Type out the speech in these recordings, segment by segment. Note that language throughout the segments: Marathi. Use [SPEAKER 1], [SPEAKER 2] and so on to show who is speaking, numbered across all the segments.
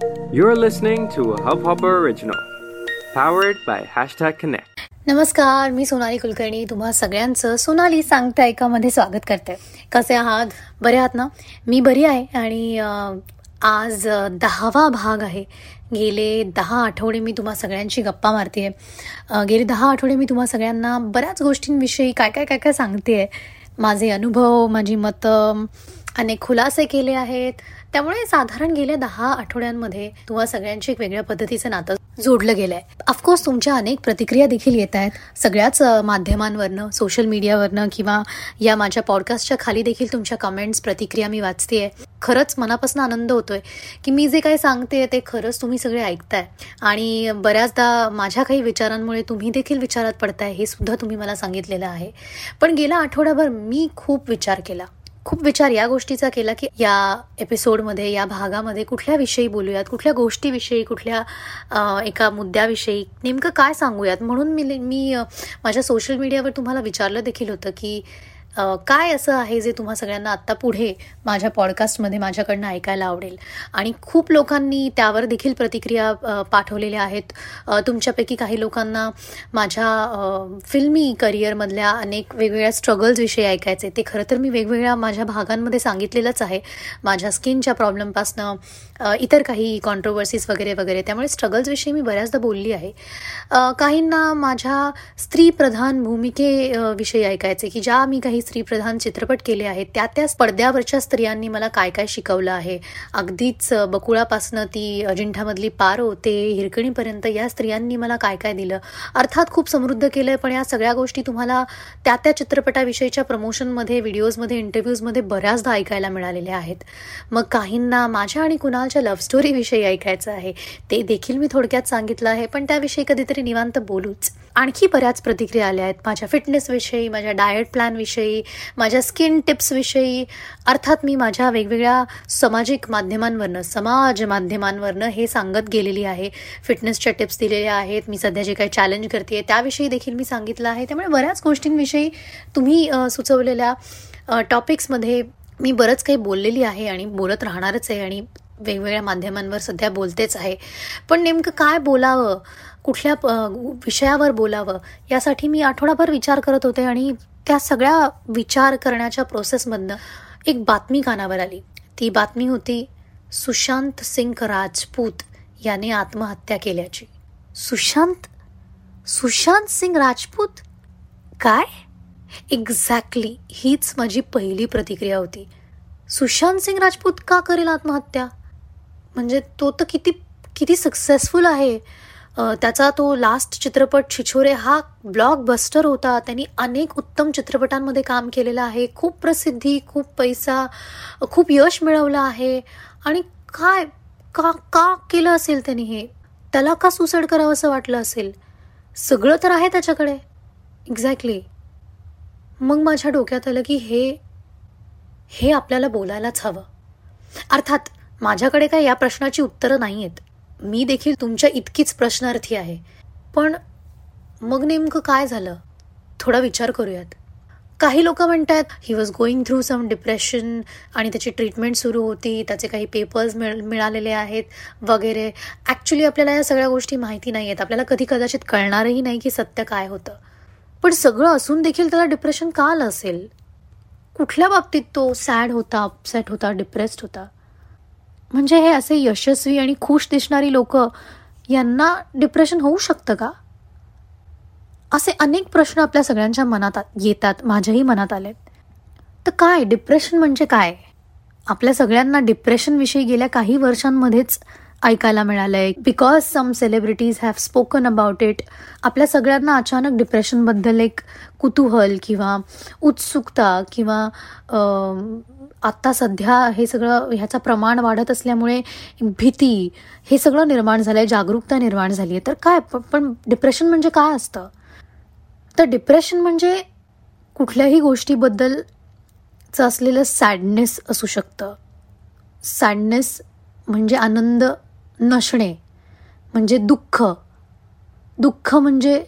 [SPEAKER 1] You're listening to a Hubhopper original, powered by hashtag Connect.
[SPEAKER 2] नमस्कार मी सोनाली कुलकर्णी. तुम्हा सगळ्यांचं सोनाली सांगता एकामध्ये स्वागत करते. कसे आहात? बरे आहात ना? मी बरी आहे आणि आज दहावा भाग आहे. गेले दहा आठवडे मी तुम्हा सगळ्यांशी गप्पा मारते गेले दहा आठवडे मी तुम्हा सगळ्यांना बऱ्याच गोष्टींविषयी काय काय काय काय सांगते माझे अनुभव माझी मतं अनेक खुलासे केले आहेत. त्यामुळे साधारण गेल्या दहा आठवड्यांमध्ये तुम्हा सगळ्यांशी एक वेगळ्या पद्धतीचं नातं जोडलं गेलं आहे ऑफकोर्स तुमच्या अनेक प्रतिक्रिया देखील येत आहेत. सगळ्याच माध्यमांवरनं सोशल मीडियावरनं किंवा या माझ्या पॉडकास्टच्या खाली देखील तुमच्या कमेंट्स प्रतिक्रिया मी वाचते खरंच मनापासून आनंद होतोय की मी जे काही सांगते ते खरंच तुम्ही सगळे ऐकताय. आणि बऱ्याचदा माझ्या काही विचारांमुळे तुम्ही देखील विचारात पडताय हे सुद्धा तुम्ही मला सांगितलेलं आहे. पण गेला आठवडाभर मी खूप विचार केला. खूप विचार या गोष्टीचा केला की या एपिसोडमध्ये या भागामध्ये कुठल्या विषयी बोलूयात? कुठल्या गोष्टीविषयी कुठल्या एका मुद्द्याविषयी? नेमकं काय सांगूयात? म्हणून मी मी माझ्या सोशल मीडियावर तुम्हाला विचारलं देखील होतं की काय असं आहे जे तुम्हा सगळ्यांना आत्ता पुढे माझ्या पॉडकास्टमध्ये माझ्याकडनं ऐकायला आवडेल? आणि खूप लोकांनी त्यावर देखील प्रतिक्रिया पाठवलेल्या आहेत. तुमच्यापैकी काही लोकांना माझ्या फिल्मी करिअरमधल्या अनेक वेगवेगळ्या स्ट्रगल्सविषयी ऐकायचे ते खरं तर मी वेगवेगळ्या माझ्या भागांमध्ये सांगितलेलंच आहे. माझ्या स्किनच्या प्रॉब्लेमपासनं इतर काही कॉन्ट्रोवर्सीज वगैरे वगैरे त्यामुळे स्ट्रगल्सविषयी मी बऱ्याचदा बोलली आहे. काहींना माझ्या स्त्रीप्रधान भूमिके विषयी ऐकायचे की ज्या मी काही स्त्रीप्रधान चित्रपट केले आहेत. त्या त्या पडद्यावरच्या स्त्रियांनी मला काय काय शिकवलं आहे? अगदीच बकुळापासनं ती अजिंठामधली पारो ते हिरकणीपर्यंत या स्त्रियांनी मला काय काय दिलं? अर्थात खूप समृद्ध केलंय पण या सगळ्या गोष्टी तुम्हाला त्या त्या चित्रपटाविषयीच्या प्रमोशनमध्ये व्हिडिओजमध्ये इंटरव्ह्यूजमध्ये बऱ्याचदा ऐकायला मिळालेल्या आहेत. मग काहींना माझ्या आणि कुणालच्या लव्ह स्टोरीविषयी ऐकायचं आहे ते देखील मी थोडक्यात सांगितलं आहे पण त्याविषयी कधीतरी निवांत बोलूच. आणखी बऱ्याच प्रतिक्रिया आल्या आहेत. माझ्या फिटनेसविषयी माझ्या डाएट प्लॅनविषयी माझ्या स्किन टिप्सविषयी अर्थात मी माझ्या वेगवेगळ्या सामाजिक माध्यमांवरनं समाज माध्यमांवरनं हे सांगत गेलेली आहे. फिटनेसच्या टिप्स दिलेल्या आहेत. मी सध्या जे काही चॅलेंज करते आहे त्याविषयी देखील मी सांगितलं आहे. त्यामुळे बऱ्याच गोष्टींविषयी तुम्ही सुचवलेल्या टॉपिक्समध्ये मी बरंच काही बोललेली आहे आणि बोलत राहणारच आहे आणि वेगवेगळ्या माध्यमांवर सध्या बोलतेच आहे. पण नेमकं काय बोलावं? कुठल्या विषयावर बोलावं? यासाठी मी आठवडाभर विचार करत होते आणि त्या सगळ्या विचार करण्याच्या प्रोसेसमधनं एक बातमी कानावर आली. ती बातमी होती सुशांत सिंग राजपूत याने आत्महत्या केल्याची. सुशांत? सुशांत सिंग राजपूत? काय? एक्झॅक्टली हीच माझी पहिली प्रतिक्रिया होती. सुशांत सिंग राजपूत का करेल आत्महत्या? म्हणजे तो तर किती किती सक्सेसफुल आहे. त्याचा तो लास्ट चित्रपट छिछोरे हा ब्लॉकबस्टर होता. त्यांनी अनेक उत्तम चित्रपटांमध्ये काम केलेलं आहे. खूप प्रसिद्धी खूप पैसा खूप यश मिळवलं आहे. आणि काय का का केलं असेल त्यांनी हे? त्याला का सुसाईड करावं असं वाटलं असेल? सगळं तर आहे त्याच्याकडे. एक्झॅक्टली मग माझ्या डोक्यात आलं की हे हे आपल्याला बोलायलाच हवं. अर्थात माझ्याकडे काय या प्रश्नाची उत्तरं नाही आहेत मी देखील तुमच्या इतकीच प्रश्नार्थी आहे. पण मग नेमकं काय झालं? थोडा विचार करूयात. काही लोक म्हणतात he was going through some depression आणि त्याची ट्रीटमेंट सुरू होती त्याचे काही पेपर्स मिळ मिळालेले आहेत वगैरे. ॲक्च्युली आपल्याला या सगळ्या गोष्टी माहिती नाही आहेत. आपल्याला कधी कदाचित कळणारही नाही की सत्य काय होतं. पण सगळं असून देखील त्याला डिप्रेशन का आलं असेल? कुठल्या बाबतीत तो सॅड होता अपसेट होता डिप्रेस्ड होता? म्हणजे हे असे यशस्वी आणि खुश दिसणारी लोक यांना डिप्रेशन होऊ शकतं का? असे अनेक प्रश्न आपल्या सगळ्यांच्या मनात येतात माझ्याही मनात आलेत. तर काय? डिप्रेशन म्हणजे काय? आपल्या सगळ्यांना डिप्रेशनविषयी गेल्या काही वर्षांमध्येच ऐकायला मिळालंय. Because some celebrities have spoken about it आपल्या सगळ्यांना अचानक डिप्रेशनबद्दल एक कुतूहल किंवा उत्सुकता किंवा आत्ता सध्या हे सगळं ह्याचं प्रमाण वाढत असल्यामुळे भीती हे सगळं निर्माण झालं आहे जागरूकता निर्माण झाली आहे तर काय पण डिप्रेशन म्हणजे काय असतं? तर डिप्रेशन म्हणजे कुठल्याही गोष्टीबद्दलचं असलेलं सॅडनेस असू शकतं. सॅडनेस म्हणजे आनंद नसणे म्हणजे दुःख. दुःख म्हणजे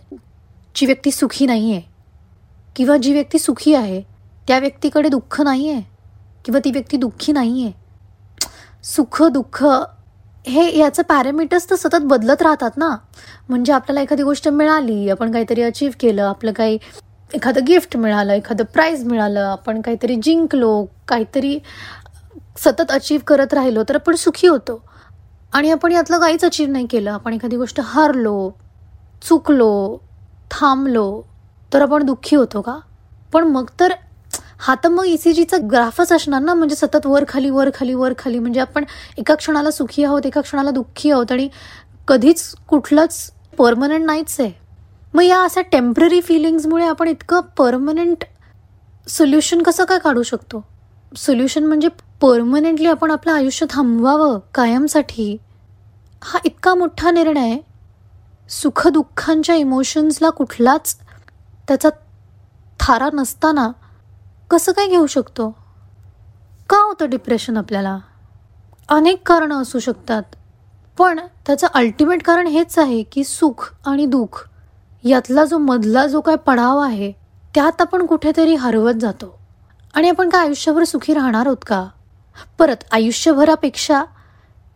[SPEAKER 2] जी व्यक्ती सुखी नाही आहे किंवा जी व्यक्ती सुखी आहे त्या व्यक्तीकडे दुःख नाही आहे किंवा ती व्यक्ती दुःखी नाही आहे सुख दुःख हे याचं पॅरामीटर्स तर सतत बदलत राहतात ना. म्हणजे आपल्याला एखादी गोष्ट मिळाली आपण काहीतरी अचीव केलं आपलं काही एखादं गिफ्ट मिळालं एखादं प्राईज मिळालं आपण काहीतरी जिंकलो काहीतरी सतत अचीव करत राहिलो तर आपण सुखी होतो. आणि आपण यातलं काहीच अचीव नाही केलं. आपण एखादी गोष्ट हरलो चुकलो थांबलो तर आपण दुःखी होतो का? पण मग तर हा तर मग ई सी जीचा ग्राफच असणार ना? म्हणजे सतत वर खाली वर खाली वर खाली. म्हणजे आपण एका क्षणाला सुखी आहोत एका क्षणाला दुःखी आहोत आणि कधीच कुठलंच परमनंट नाहीच आहे. मग या अशा टेंपररी फिलिंग्समुळे आपण इतकं परमनंट सोल्युशन कसं काय काढू शकतो? सोल्युशन म्हणजे परमनंटली आपण आपलं आयुष्य थांबवावं कायमसाठी. हा इतका मोठा निर्णय सुखदुःखांच्या इमोशन्सला कुठलाच त्याचा थारा नसताना कसं काय घेऊ शकतो? का होतं डिप्रेशन आपल्याला? अनेक कारणं असू शकतात. पण त्याचं अल्टिमेट कारण हेच आहे की सुख आणि दुःख यातला जो मधला जो काय पडाव आहे त्यात आपण कुठेतरी हरवत जातो. आणि आपण काय आयुष्यभर सुखी राहणार आहोत का? परत आयुष्यभरापेक्षा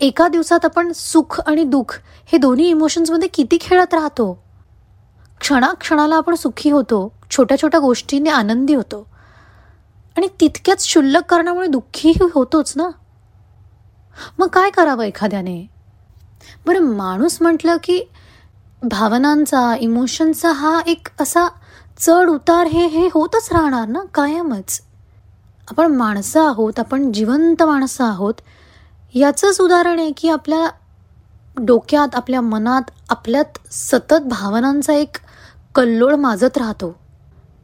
[SPEAKER 2] एका दिवसात आपण सुख आणि दुःख हे दोन्ही इमोशन्समध्ये किती खेळत राहतो? क्षणाक्षणाला आपण सुखी होतो छोट्या छोट्या गोष्टींनी आनंदी होतो. आणि तितक्याच क्षुल्लक कारणामुळे दुःखीही होतोच ना? मग काय करावं एखाद्याने? बरं माणूस म्हटलं की भावनांचा इमोशनचा हा एक असा चढ उतार हे हे होतच राहणार ना कायमच. आपण माणसं आहोत आपण जिवंत माणसं आहोत याचंच उदाहरण आहे की आपल्या डोक्यात आपल्या मनात आपल्यात सतत भावनांचा एक कल्लोळ माजत राहतो.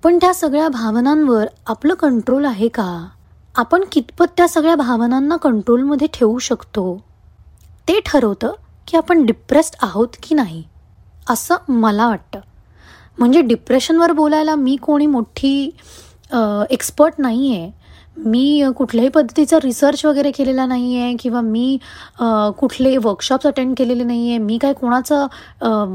[SPEAKER 2] पण त्या सगळ्या भावनांवर आपलं कंट्रोल आहे का? आपण कितपत त्या सगळ्या भावनांना कंट्रोलमध्ये ठेवू शकतो? ते ठरवतं की आपण डिप्रेस्ड आहोत की नाही असं मला वाटतं. म्हणजे डिप्रेशनवर बोलायला मी कोणी मोठी एक्सपर्ट नाही आहे मी कुठल्याही पद्धतीचा रिसर्च वगैरे केलेला नाही आहे किंवा मी कुठले वर्कशॉप्स अटेंड केलेले नाही आहे मी काय कोणाचं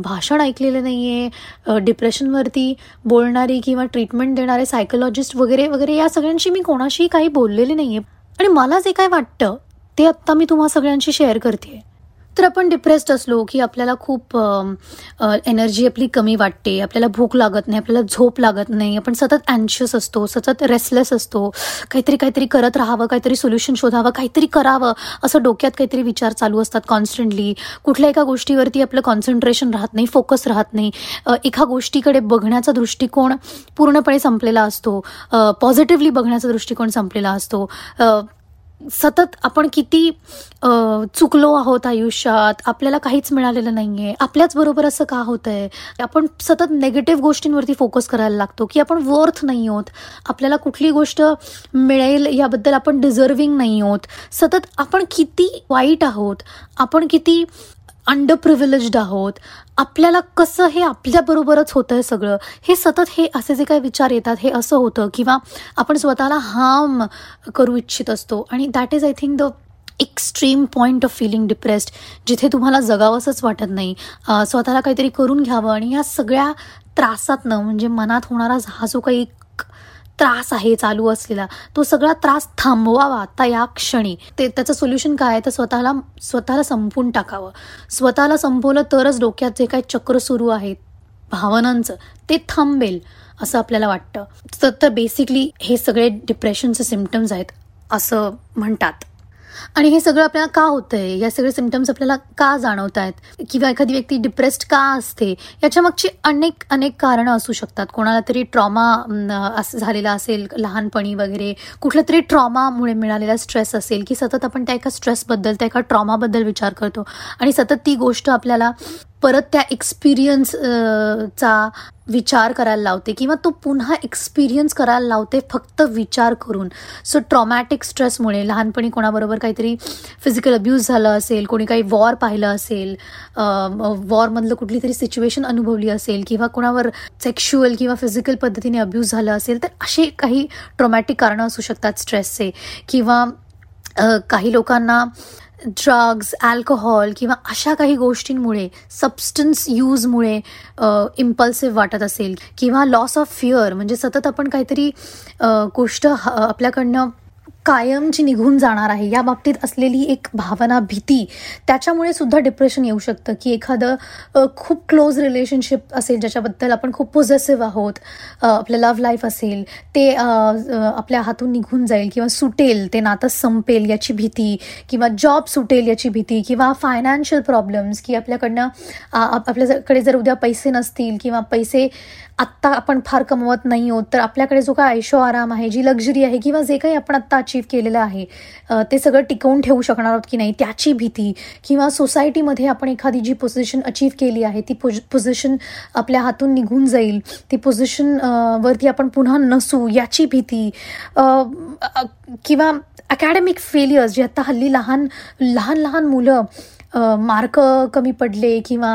[SPEAKER 2] भाषण ऐकलेलं नाही आहे डिप्रेशनवरती बोलणारी किंवा ट्रीटमेंट देणारे सायकोलॉजिस्ट वगैरे वगैरे या सगळ्यांशी मी कोणाशी काही बोललेले नाही आहे आणि मला जे काय वाटतं ते आत्ता मी तुम्हा सगळ्यांशी शेअर करते तर आपण डिप्रेस्ड असलो की आपल्याला खूप एनर्जी आपली कमी वाटते. आपल्याला भूक लागत नाही आपल्याला झोप लागत नाही. आपण सतत अँशियस असतो सतत रेस्टलेस असतो. काहीतरी काहीतरी करत राहावं काहीतरी सोल्युशन शोधावं काहीतरी करावं असं डोक्यात काहीतरी विचार चालू असतात कॉन्स्टंटली कुठल्या एका गोष्टीवरती आपलं कॉन्सन्ट्रेशन राहत नाही फोकस राहत नाही. एका गोष्टीकडे बघण्याचा दृष्टिकोन पूर्णपणे संपलेला असतो. पॉझिटिव्हली बघण्याचा दृष्टिकोन संपलेला असतो. सतत आपण किती चुकलो आहोत आयुष्यात आपल्याला काहीच मिळालेलं नाही आहे आपल्याच बरोबर असं का होतं आहे आपण सतत नेगेटिव्ह गोष्टींवरती फोकस करायला लागतो की आपण वर्थ नाही आहोत आपल्याला कुठली गोष्ट मिळेल याबद्दल आपण डिझर्विंग नाही आहोत सतत आपण किती वाईट आहोत आपण किती अंडर प्रिव्हिलेज्ड आहोत. आपल्याला कसं हे आपल्याबरोबरच होतं आहे सगळं? हे सतत हे असे जे काही विचार येतात हे असं होतं किंवा आपण स्वतःला हार्म करू इच्छित असतो. आणि that is I think the extreme point of feeling depressed जिथे तुम्हाला जगावंसंच वाटत नाही. स्वतःला काहीतरी करून घ्यावं आणि या सगळ्या त्रासातनं म्हणजे मनात होणारा हा जो काही त्रास आहे चालू असलेला. तो सगळा त्रास थांबवावा आता या क्षणी. ते त्याचं सोल्युशन काय आहे? तर स्वतःला स्वतःला संपून टाकावं. स्वतःला संपवलं तरच डोक्यात जे काही चक्र सुरू आहेत भावनांचं ते थांबेल असं आपल्याला वाटतं. तर बेसिकली हे सगळे डिप्रेशनचे सिमटम्स आहेत असं म्हणतात. आणि हे सगळं आपल्याला का होतंय? या सगळे सिमटम्स आपल्याला का जाणवत आहेत? किंवा एखादी व्यक्ती डिप्रेस्ड का असते? याच्या मागची अनेक अनेक कारणं असू शकतात. कोणाला तरी ट्रॉमा झालेला असेल लहानपणी वगैरे कुठल्या तरी ट्रॉमामुळे मिळालेला स्ट्रेस असेल की सतत आपण त्या एका स्ट्रेसबद्दल त्या एका ट्रॉमाबद्दल विचार करतो. आणि सतत ती गोष्ट आपल्याला परत त्या एक्सपिरियन्सचा विचार करायला लावते किंवा तो पुन्हा एक्सपिरियन्स करायला लावते फक्त विचार करून. सो ट्रॉमॅटिक स्ट्रेसमुळे लहानपणी कोणाबरोबर काहीतरी फिजिकल अब्यूज झालं असेल कोणी काही वॉर पाहिलं असेल वॉरमधलं कुठली तरी सिच्युएशन अनुभवली असेल किंवा कोणावर सेक्शुअल किंवा फिजिकल पद्धतीने अब्यूज झालं असेल तर असे काही ट्रॉमॅटिक कारणं असू शकतात स्ट्रेसचे किंवा काही लोकांना ड्रग्ज अल्कोहोल किंवा अशा काही गोष्टींमुळे सबस्टन्स यूजमुळे इम्पल्सिव्ह वाटत असेल किंवा लॉस ऑफ फिअर म्हणजे सतत आपण काहीतरी गोष्ट आपल्याकडनं कायमची निघून जाणार आहे या बाबतीत असलेली एक भावना भीती त्याच्यामुळे सुद्धा डिप्रेशन येऊ शकतं. की एखादं खूप क्लोज रिलेशनशिप असेल ज्याच्याबद्दल आपण खूप पॉझिटिव्ह आहोत आपलं लव्ह लाईफ असेल ते आपल्या हातून निघून जाईल किंवा सुटेल ते नातं संपेल याची भीती किंवा जॉब सुटेल याची भीती किंवा फायनान्शियल प्रॉब्लेम्स की आपल्याकडनं आपल्याकडे जर उद्या पैसे नसतील किंवा पैसे आत्ता आपण फार कमवत नाही आहोत तर आपल्याकडे जो काय ऐशो आराम आहे जी लक्झरी आहे किंवा जे काही आपण आत्ता अचीव केलेलं आहे. ते सगळं टिकवून ठेवू शकणार आहोत की नाही त्याची भीती किंवा सोसायटीमध्ये आपण एखादी जी पोझिशन अचीव केली आहे ती पोझिशन आपल्या हातून निघून जाईल. ती पोझिशन वरती आपण पुन्हा नसू याची भीती किंवा अकॅडमिक फेलियर्स जे आता हल्ली लहान लहान लहान मुलं मार्क कमी पडले किंवा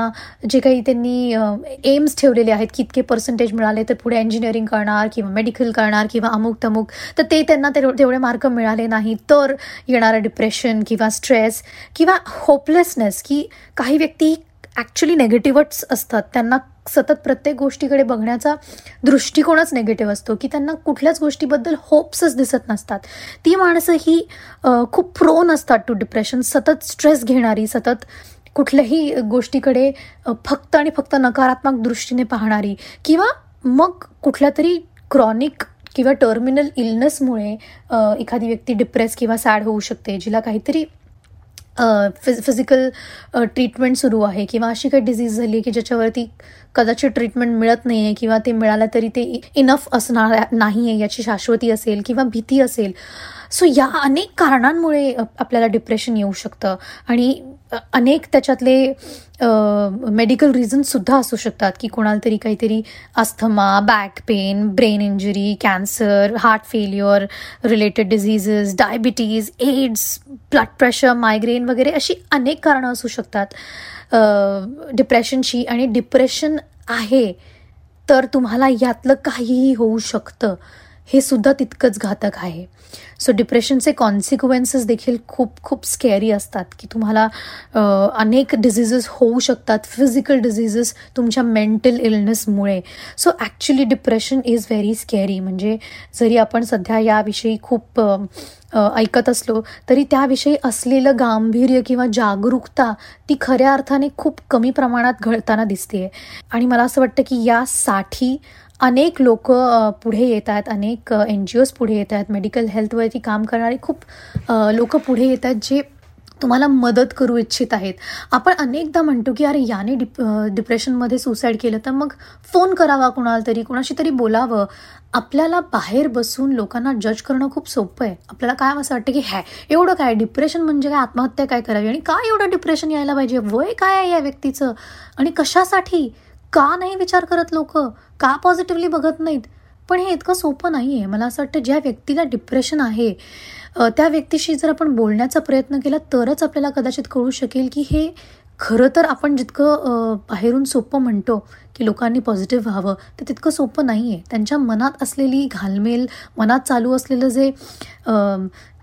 [SPEAKER 2] जे काही त्यांनी एम्स ठेवलेले आहेत की इतके पर्सेंटेज मिळाले तर पुढे इंजिनिअरिंग करणार किंवा मेडिकल करणार किंवा अमुक तमुक तर ते त्यांना तेवढे मार्क मिळाले नाही. तर येणारं डिप्रेशन किंवा स्ट्रेस किंवा होपलेसनेस की काही व्यक्ती ॲक्च्युली नेगेटिव्हच असतात. त्यांना सतत प्रत्येक गोष्टीकडे बघण्याचा दृष्टिकोनच नेगेटिव्ह असतो की त्यांना कुठल्याच गोष्टीबद्दल होप्सच दिसत नसतात. ती माणसं ही खूप प्रोन असतात टू डिप्रेशन सतत स्ट्रेस घेणारी सतत कुठल्याही गोष्टीकडे फक्त आणि फक्त नकारात्मक दृष्टीने पाहणारी किंवा मग कुठल्या तरी क्रॉनिक किंवा टर्मिनल इलनेसमुळे एखादी व्यक्ती डिप्रेस किंवा सॅड होऊ शकते जिला काहीतरी फिज फिजिकल ट्रीटमेंट सुरू आहे किंवा अशी काही डिझीज झाली आहे की ज्याच्यावरती कदाचित ट्रीटमेंट मिळत नाही आहे किंवा ते मिळालं तरी ते इनफ असणार नाही आहे याची शाश्वती असेल किंवा भीती असेल. सो या अनेक कारणांमुळे आपल्याला डिप्रेशन येऊ शकतं. आणि अनेक त्याच्यातले मेडिकल रिझन्ससुद्धा असू शकतात की कोणाला तरी काहीतरी asthma back pain brain injury cancer heart failure related diseases diabetes AIDS blood pressure migraine वगैरे अशी अनेक कारणं असू शकतात. डिप्रेशनची आणि डिप्रेशन आहे तर तुम्हाला यातलं काहीही होऊ शकतं. हे सुद्धा तितकंच घातक आहे. सो डिप्रेशनचे कॉन्सिक्वेन्सेस देखील खूप खूप स्कॅरी असतात की तुम्हाला अनेक डिझिजेस होऊ शकतात. फिजिकल डिझिजेस तुमच्या mental इलनेसमुळे so actually depression is very scary म्हणजे जरी आपण सध्या याविषयी खूप ऐकत असलो तरी त्याविषयी असलेलं गांभीर्य किंवा जागरूकता ती खऱ्या अर्थाने खूप कमी प्रमाणात घडताना दिसते आणि मला असं वाटतं की यासाठी अनेक लोक पुढे येत आहेत अनेक एन जी ओज पुढे येत आहेत मेडिकल हेल्थवरती काम करणारे खूप लोक पुढे येत आहेत जे तुम्हाला मदत करू इच्छित आहेत. आपण अनेकदा म्हणतो की अरे याने डिप डिप्रेशनमध्ये सुसाईड केलं तर मग फोन करावा कुणाला तरी कुणाशी तरी बोलावं. आपल्याला बाहेर बसून लोकांना जज करणं खूप सोपं आहे. आपल्याला काय असं वाटतं की हॅ एवढं काय? डिप्रेशन म्हणजे काय? आत्महत्या काय करावी? आणि काय एवढं डिप्रेशन यायला पाहिजे? वय काय आहे या व्यक्तीचं? आणि कशासाठी का नाही विचार करत लोक? का पॉझिटिव्हली बघत नाहीत? पण हे इतकं सोपं नाही आहे मला असं वाटतं ज्या व्यक्तीला डिप्रेशन आहे त्या व्यक्तीशी जर आपण बोलण्याचा प्रयत्न केला तरच आपल्याला कदाचित कळू शकेल की हे खरं तर आपण जितकं बाहेरून सोपं म्हणतो की लोकांनी पॉझिटिव्ह व्हावं ते तितकं सोपं नाही आहे त्यांच्या मनात असलेली घालमेल मनात चालू असलेलं जे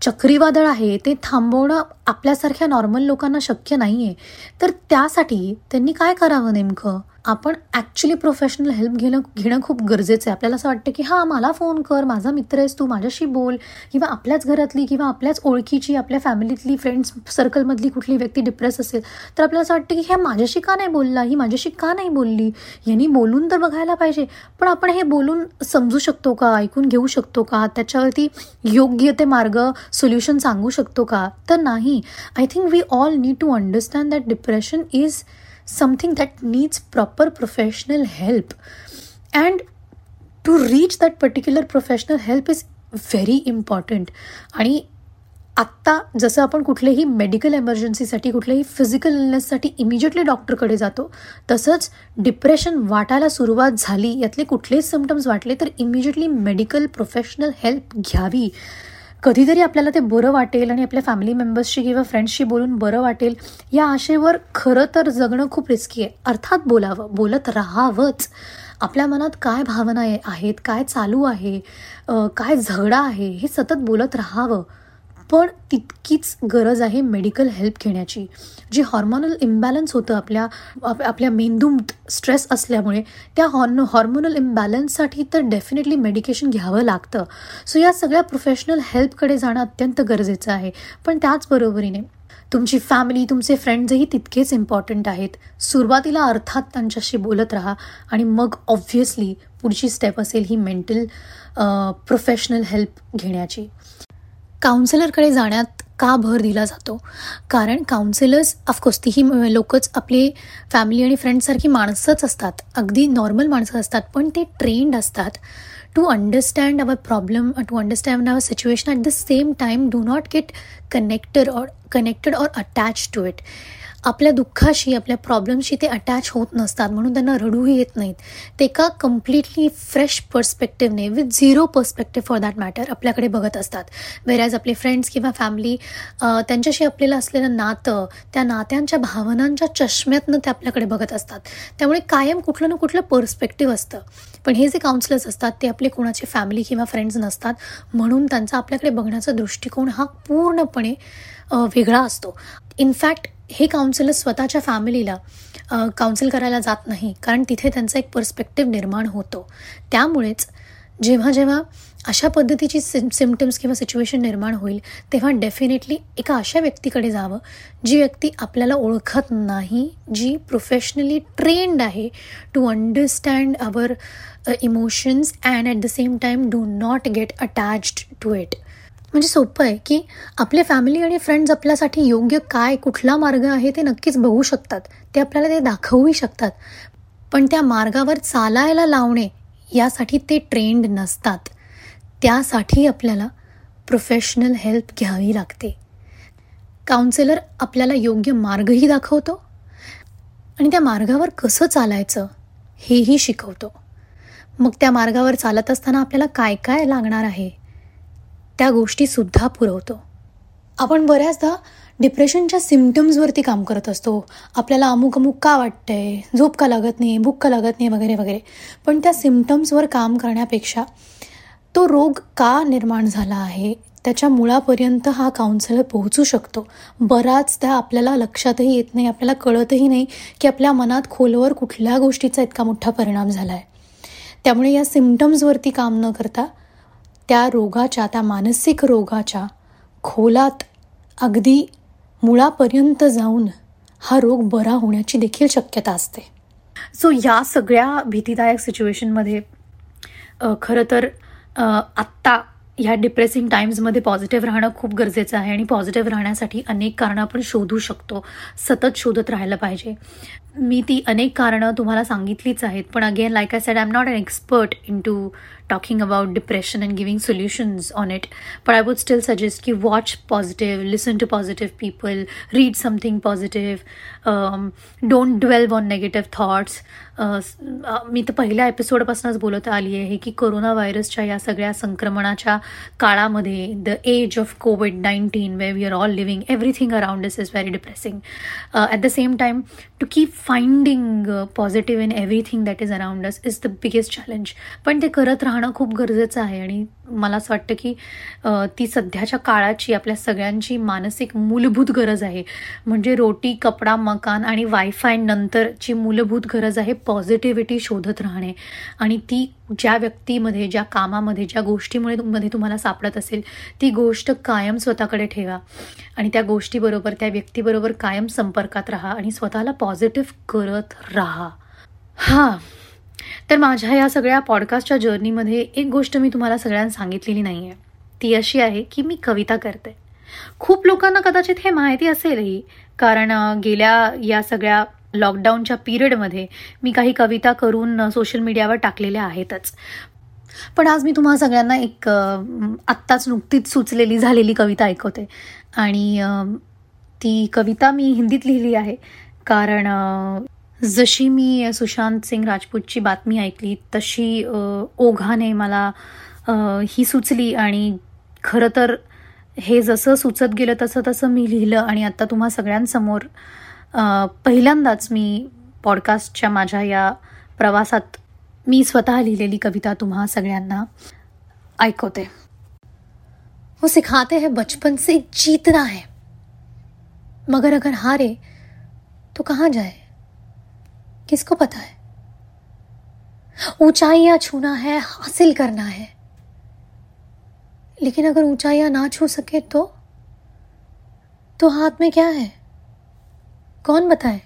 [SPEAKER 2] चक्रीवादळ आहे ते थांबवणं आपल्यासारख्या नॉर्मल लोकांना शक्य नाही आहे तर त्यासाठी त्यांनी काय करावं नेमकं? आपण ॲक्च्युली प्रोफेशनल हेल्प घेणं घेणं खूप गरजेचं आहे. आपल्याला असं वाटतं की हां मला फोन कर माझा मित्र आहेस तू माझ्याशी बोल. किंवा आपल्याच घरातली किंवा आपल्याच ओळखीची आपल्या फॅमिलीतली फ्रेंड्स सर्कलमधली कुठली व्यक्ती डिप्रेस असेल तर आपल्याला असं वाटतं की ह्या माझ्याशी का नाही बोलला? ही माझ्याशी का नाही बोलली? यांनी बोलून तर बघायला पाहिजे. पण आपण हे बोलून समजू शकतो का? ऐकून घेऊ शकतो का? त्याच्यावरती योग्य ते मार्ग सोल्युशन सांगू शकतो का? तर नाही. I think we all need to understand that depression is something that needs proper professional help. And to reach that particular professional help is very important आणि आत्ता जसं आपण कुठल्याही मेडिकल एमर्जन्सीसाठी कुठल्याही फिजिकल इलनेससाठी इमिजिएटली डॉक्टरकडे जातो तसंच डिप्रेशन वाटायला सुरुवात झाली यातले कुठलेच सिमटम्स वाटले तर इमिजिएटली मेडिकल प्रोफेशनल हेल्प घ्यावी. कधीतरी आपल्याला ते बरं वाटेल आणि आपल्या फॅमिली मेंबर्सशी किंवा फ्रेंड्सशी बोलून बरं वाटेल या आशेवर खरं तर जगणं खूप रिस्की आहे. अर्थात बोलावं बोलत राहावंच. आपल्या मनात काय भावना आहेत काय चालू आहे काय झगडा आहे हे सतत बोलत राहावं. पण तितकीच गरज आहे मेडिकल हेल्प घेण्याची. जे हॉर्मोनल इम्बॅलन्स होतं आपल्या आपल्या मेंदूत स्ट्रेस असल्यामुळे त्या हॉर्न हॉर्मोनल इम्बॅलन्ससाठी तर डेफिनेटली मेडिकेशन घ्यावं लागतं. सो या सगळ्या प्रोफेशनल हेल्पकडे जाणं अत्यंत गरजेचं आहे. पण त्याचबरोबरीने तुमची फॅमिली तुमचे फ्रेंड्सही तितकेच इम्पॉर्टंट आहेत. सुरुवातीला अर्थात त्यांच्याशी बोलत राहा आणि मग ऑब्व्हियसली पुढची स्टेप असेल ही मेंटल प्रोफेशनल हेल्प घेण्याची. काउन्सिलरकडे जाण्यात का भर दिला जातो? कारण काउन्सिलर्स ऑफकोर्स तीही लोकच आपले फॅमिली आणि फ्रेंड्ससारखी माणसंच असतात. अगदी नॉर्मल माणसं असतात पण ते ट्रेंड असतात. To understand our problem to understand our situation at the same time do not get connected or connected or attach to it आपल्या दुःखाशी आपल्या प्रॉब्लेमशी ते अटॅच होत नसतात. म्हणून त्यांना रडूही येत नाहीत. ते एका completely fresh पर्स्पेक्टिव्हने with zero perspective for that matter आपल्याकडे बघत असतात. वेरॅज आपले फ्रेंड्स किंवा फॅमिली त्यांच्याशी आपल्याला असलेलं नातं त्या नात्यांच्या भावनांच्या चष्म्यातनं ते आपल्याकडे बघत असतात. त्यामुळे कायम कुठलं ना कुठलं पर्स्पेक्टिव्ह असतं. पण हे जे काउन्सिलर्स असतात ते आपले कोणाचे फॅमिली किंवा फ्रेंड्स नसतात. म्हणून त्यांचा आपल्याकडे बघण्याचा दृष्टिकोन हा पूर्णपणे वेगळा असतो. इनफॅक्ट हे काउन्सिलर स्वतःच्या फॅमिलीला काउन्सिल करायला जात नाही. कारण तिथे त्यांचा एक पर्स्पेक्टिव्ह निर्माण होतो. त्यामुळेच जेव्हा जेव्हा अशा पद्धतीची सिम सिमटम्स किंवा सिच्युएशन निर्माण होईल तेव्हा डेफिनेटली एका अशा व्यक्तीकडे जावं जी व्यक्ती आपल्याला ओळखत नाही जी प्रोफेशनली ट्रेंड आहे to understand our emotions and at the same time do not get attached to it म्हणजे सोपं आहे की आपले फॅमिली आणि फ्रेंड्स आपल्यासाठी योग्य काय कुठला मार्ग आहे ते नक्कीच बघू शकतात. ते आपल्याला ते दाखवूही शकतात. पण त्या मार्गावर चालायला लावणे यासाठी ते ट्रेंड नसतात. त्यासाठी आपल्याला प्रोफेशनल हेल्प घ्यावी लागते. काउन्सिलर आपल्याला योग्य मार्गही दाखवतो आणि त्या मार्गावर कसं चालायचं हेही शिकवतो. मग त्या मार्गावर चालत असताना आपल्याला काय काय लागणार आहे? त्या गोष्टीसुद्धा पुरवतो. आपण बऱ्याचदा डिप्रेशनच्या सिमटम्सवरती काम करत असतो. आपल्याला अमुक अमुक का वाटतंय झोप का लागत नाही भूक का लागत नाही वगैरे वगैरे. पण त्या सिमटम्सवर काम करण्यापेक्षा तो रोग का निर्माण झाला आहे त्याच्या मुळापर्यंत हा काउन्सिलर पोहोचू शकतो. बराचदा आपल्याला लक्षातही येत नाही आपल्याला कळतही नाही की आपल्या मनात खोलवर कुठल्या गोष्टीचा इतका मोठा परिणाम झाला आहे त्यामुळे या सिमटम्सवरती काम न करता त्या रोगाच्या त्या मानसिक रोगाच्या खोलात अगदी मुळापर्यंत जाऊन हा रोग बरा होण्याची देखील शक्यता असते. सो या सगळ्या भीतीदायक सिच्युएशनमध्ये खरं तर आत्ता ह्या डिप्रेसिंग टाईम्समध्ये पॉझिटिव्ह राहणं खूप गरजेचं आहे आणि पॉझिटिव्ह राहण्यासाठी अनेक कारणं आपण शोधू शकतो. सतत शोधत राहायला पाहिजे. मी ती अनेक कारणं तुम्हाला सांगितलीच आहेत. पण again like I said I am not an expert in to talking about depression and giving solutions on it. But I would still suggest ki watch positive, listen to positive people, read something positive, um, don't dwell on negative thoughts. मी तर पहिल्या एपिसोडपासूनच बोलत आली आहे की कोरोना व्हायरसच्या या सगळ्या संक्रमणाच्या काळामध्ये the age of COVID nineteen way we are all living everything around this is very depressing at the same time to keep finding positive in everything that is around us is the biggest challenge पण ते करत राहणं खूप गरजेचं आहे. आणि मला असं वाटतं की ती सध्याच्या काळाची आपल्या सगळ्यांची मानसिक मूलभूत गरज आहे. म्हणजे रोटी कपडा मकान आणि वायफाय नंतरची मूलभूत गरज आहे पॉझिटिव्हिटी शोधत राहणे. आणि ती ज्या व्यक्तीमध्ये ज्या कामामध्ये ज्या गोष्टीमुळे मध्ये तुम्हाला सापडत असेल ती गोष्ट कायम स्वतःकडे ठेवा. आणि त्या गोष्टीबरोबर त्या व्यक्तीबरोबर कायम संपर्कात राहा आणि स्वतःला पॉझिटिव्ह करत राहा. हां. तर माझ्या या सगळ्या पॉडकास्टच्या जर्नीमध्ये एक गोष्ट मी तुम्हाला सगळ्यांना सांगितलेली नाही आहे ती अशी आहे की मी कविता करते. खूप लोकांना कदाचित हे माहिती असेलही कारण गेल्या या सगळ्या लॉकडाऊनच्या पिरियडमध्ये मी काही कविता करून सोशल मीडियावर टाकलेल्या आहेतच. पण आज मी तुम्हाला सगळ्यांना एक आत्ताच नुकतीच सुचलेली झालेली कविता ऐकवते. आणि ती कविता मी हिंदीत लिहिली आहे. कारण जशी मी सुशांत सिंग राजपूतची बातमी ऐकली तशी ओघाने मला ही सुचली आणि खरं तर हे जसं सुचत गेलं तसं तसं मी लिहिलं आणि आत्ता तुम्हा सगळ्यांसमोर पहिल्यांदाच मी पॉडकास्टच्या माझ्या या प्रवासात मी स्वतः लिहिलेली कविता तुम्हा सगळ्यांना ऐकवते. वो सिखाते हैं बचपन से जीतना है। मगर अगर हारे तो कहाँ जाए? किसको पता है? ऊंचाइयाँ छूना है, हासिल करना है। लेकिन अगर ऊंचाइयाँ ना छू सके तो? तो हाथ में क्या है? कौन बताए?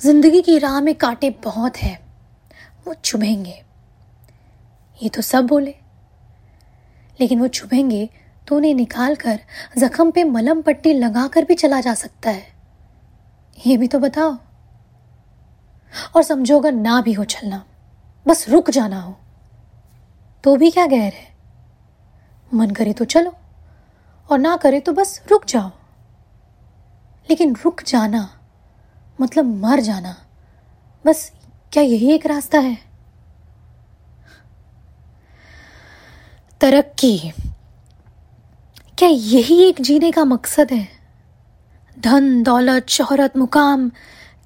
[SPEAKER 2] ज़िंदगी की राह में कांटे बहुत है। वो चुभेंगे। ये तो सब बोले। लेकिन वो चुभेंगे तो उन्हें निकाल कर जख्म पे मलम पट्टी लगाकर भी चला जा सकता है। ये भी तो बताओ। और समझो अगर ना भी हो चलना। बस रुक जाना हो। तो भी क्या गैर है? मन करे तो चलो। और ना करे तो बस रुक जाओ। लेकिन रुक जाना मतलब मर जाना, बस क्या यही एक रास्ता है? तरक्की। क्या यही एक जीने का मकसद है? धन, दौलत, शोहरत, मुकाम,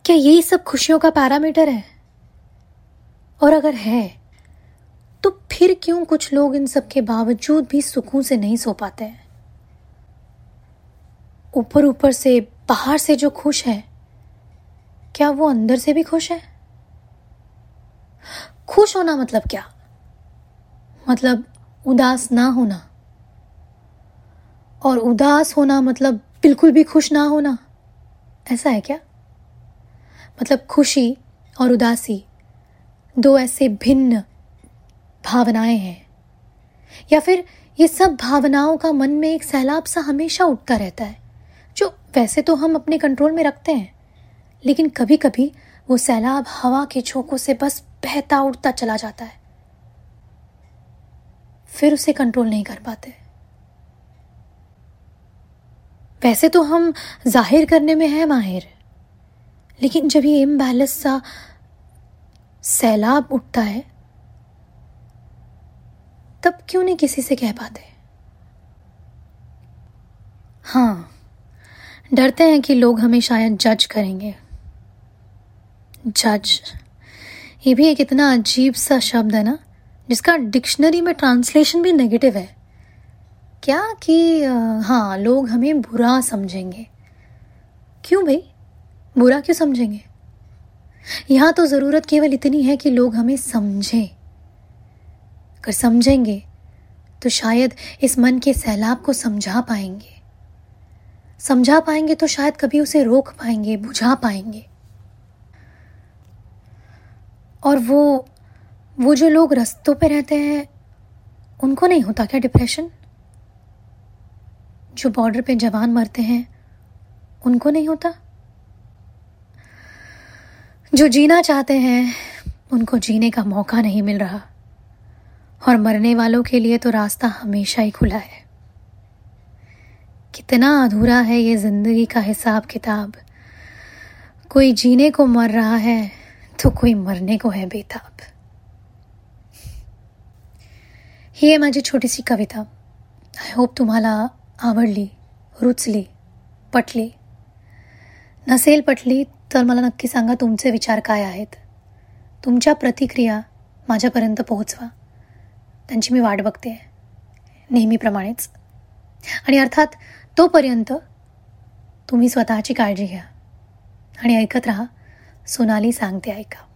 [SPEAKER 2] क्या यही सब खुशियों का पैरामीटर है? और अगर है तो फिर क्यों कुछ लोग इन सब के बावजूद भी सुकून से नहीं सो पाते हैं? ऊपर ऊपर से, बाहर से जो खुश है, क्या वो अंदर से भी खुश है? खुश होना मतलब क्या? मतलब उदास ना होना। और उदास होना मतलब बिल्कुल भी खुश ना होना। ऐसा है क्या? मतलब खुशी और उदासी दो ऐसे भिन्न भावनाएँ हैं। या फिर ये सब भावनाओं का मन में एक सैलाब सा हमेशा उठता रहता है, जो वैसे तो हम अपने कंट्रोल में रखते हैं, लेकिन कभी कभी वो सैलाब हवा के झोंकों से बस बहता उठता चला जाता है। फिर उसे कंट्रोल नहीं कर पाते। वैसे तो हम ज़ाहिर करने में है माहिर। लेकिन जब ये इम्बैलेंस सा सैलाब उठता है, तब क्यों नहीं किसी से कह पाते? हाँ डरते हैं कि लोग हमें शायद जज करेंगे। जज, ये भी एक इतना अजीब सा शब्द है ना, जिसका डिक्शनरी में ट्रांसलेशन भी नेगेटिव है। क्या कि हाँ लोग हमें बुरा समझेंगे? क्यों भाई? बुरा क्यों समझेंगे? यहाँ तो ज़रूरत केवल इतनी है कि लोग हमें समझें। अगर समझेंगे तो शायद इस मन के सैलाब को समझा पाएँगे। समझा पाएँगे तो शायद कभी उसे रोक पाएँगे, बुझा पाएँगे। और वो वो जो लोग रस्तों पे रहते हैं, उनको नहीं होता क्या डिप्रेशन जो बॉर्डर पे जवान मरते हैं, उनको नहीं होता? जो जीना चाहते हैं, उनको जीने का मौका नहीं मिल रहा। और मरने वालों के लिए तो रास्ता हमेशा ही खुला है। कितना अधूरा है ये ज़िंदगी का हिसाब किताब। कोई जीने को मर रहा है तो कोई मरने को है बेताब। ही आहे माझी छोटीशी कविता। आय होप तुम्हाला आवडली रुचली पटली. नसेल पटली तर मला नक्की सांगा तुमचे विचार काय आहेत. तुमच्या प्रतिक्रिया माझ्यापर्यंत पोहोचवा. त्यांची मी वाट बघते. नेहमीप्रमाणेच. आणि अर्थात तोपर्यंत तुम्ही स्वतःची काळजी घ्या. आणि ऐकत राहा. सोनाली सांगते ऐका.